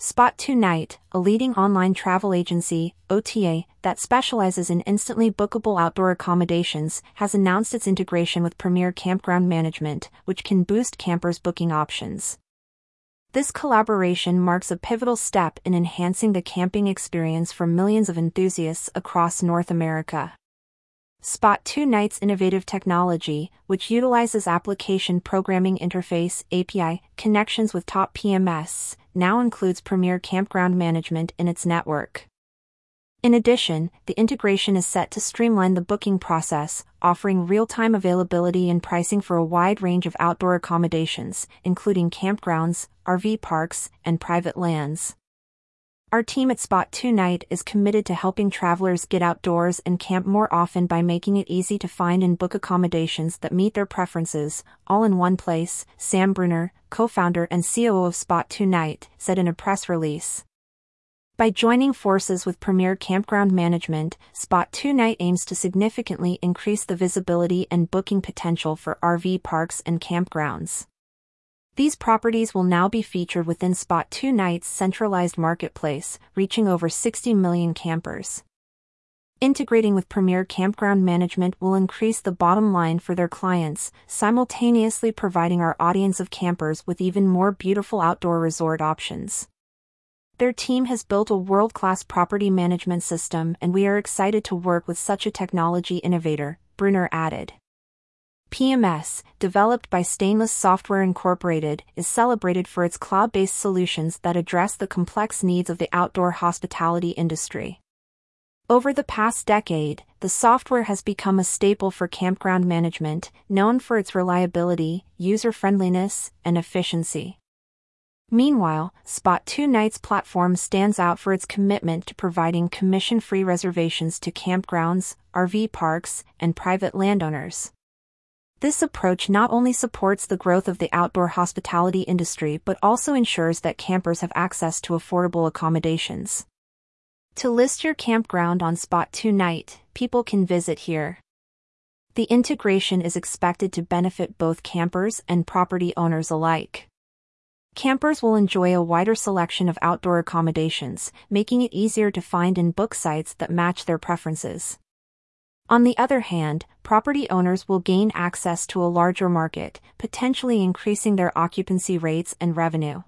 Spot2Nite, a leading online travel agency, OTA, that specializes in instantly bookable outdoor accommodations, has announced its integration with Premier Campground Management, which can boost campers' booking options. This collaboration marks a pivotal step in enhancing the camping experience for millions of enthusiasts across North America. Spot2Nite's innovative technology, which utilizes application programming interface API connections with top PMS, now includes Premier Campground Management in its network. In addition, the integration is set to streamline the booking process, offering real-time availability and pricing for a wide range of outdoor accommodations, including campgrounds, RV parks, and private lands. Our team at Spot2Nite is committed to helping travelers get outdoors and camp more often by making it easy to find and book accommodations that meet their preferences, all in one place, Sam Bruner, co-founder and COO of Spot2Nite, said in a press release. By joining forces with Premier Campground Management, Spot2Nite aims to significantly increase the visibility and booking potential for RV parks and campgrounds. These properties will now be featured within Spot2Nite's centralized marketplace, reaching over 60 million campers. Integrating with Premier Campground Management will increase the bottom line for their clients, simultaneously providing our audience of campers with even more beautiful outdoor resort options. Their team has built a world class property management system, and we are excited to work with such a technology innovator, Bruner added. PMS, developed by Stainless Software Incorporated, is celebrated for its cloud based solutions that address the complex needs of the outdoor hospitality industry. Over the past decade, the software has become a staple for campground management, known for its reliability, user friendliness, and efficiency. Meanwhile, Spot2Nite's platform stands out for its commitment to providing commission free reservations to campgrounds, RV parks, and private landowners. This approach not only supports the growth of the outdoor hospitality industry but also ensures that campers have access to affordable accommodations. To list your campground on Spot2Nite, people can visit here. The integration is expected to benefit both campers and property owners alike. Campers will enjoy a wider selection of outdoor accommodations, making it easier to find and book sites that match their preferences. On the other hand, property owners will gain access to a larger market, potentially increasing their occupancy rates and revenue.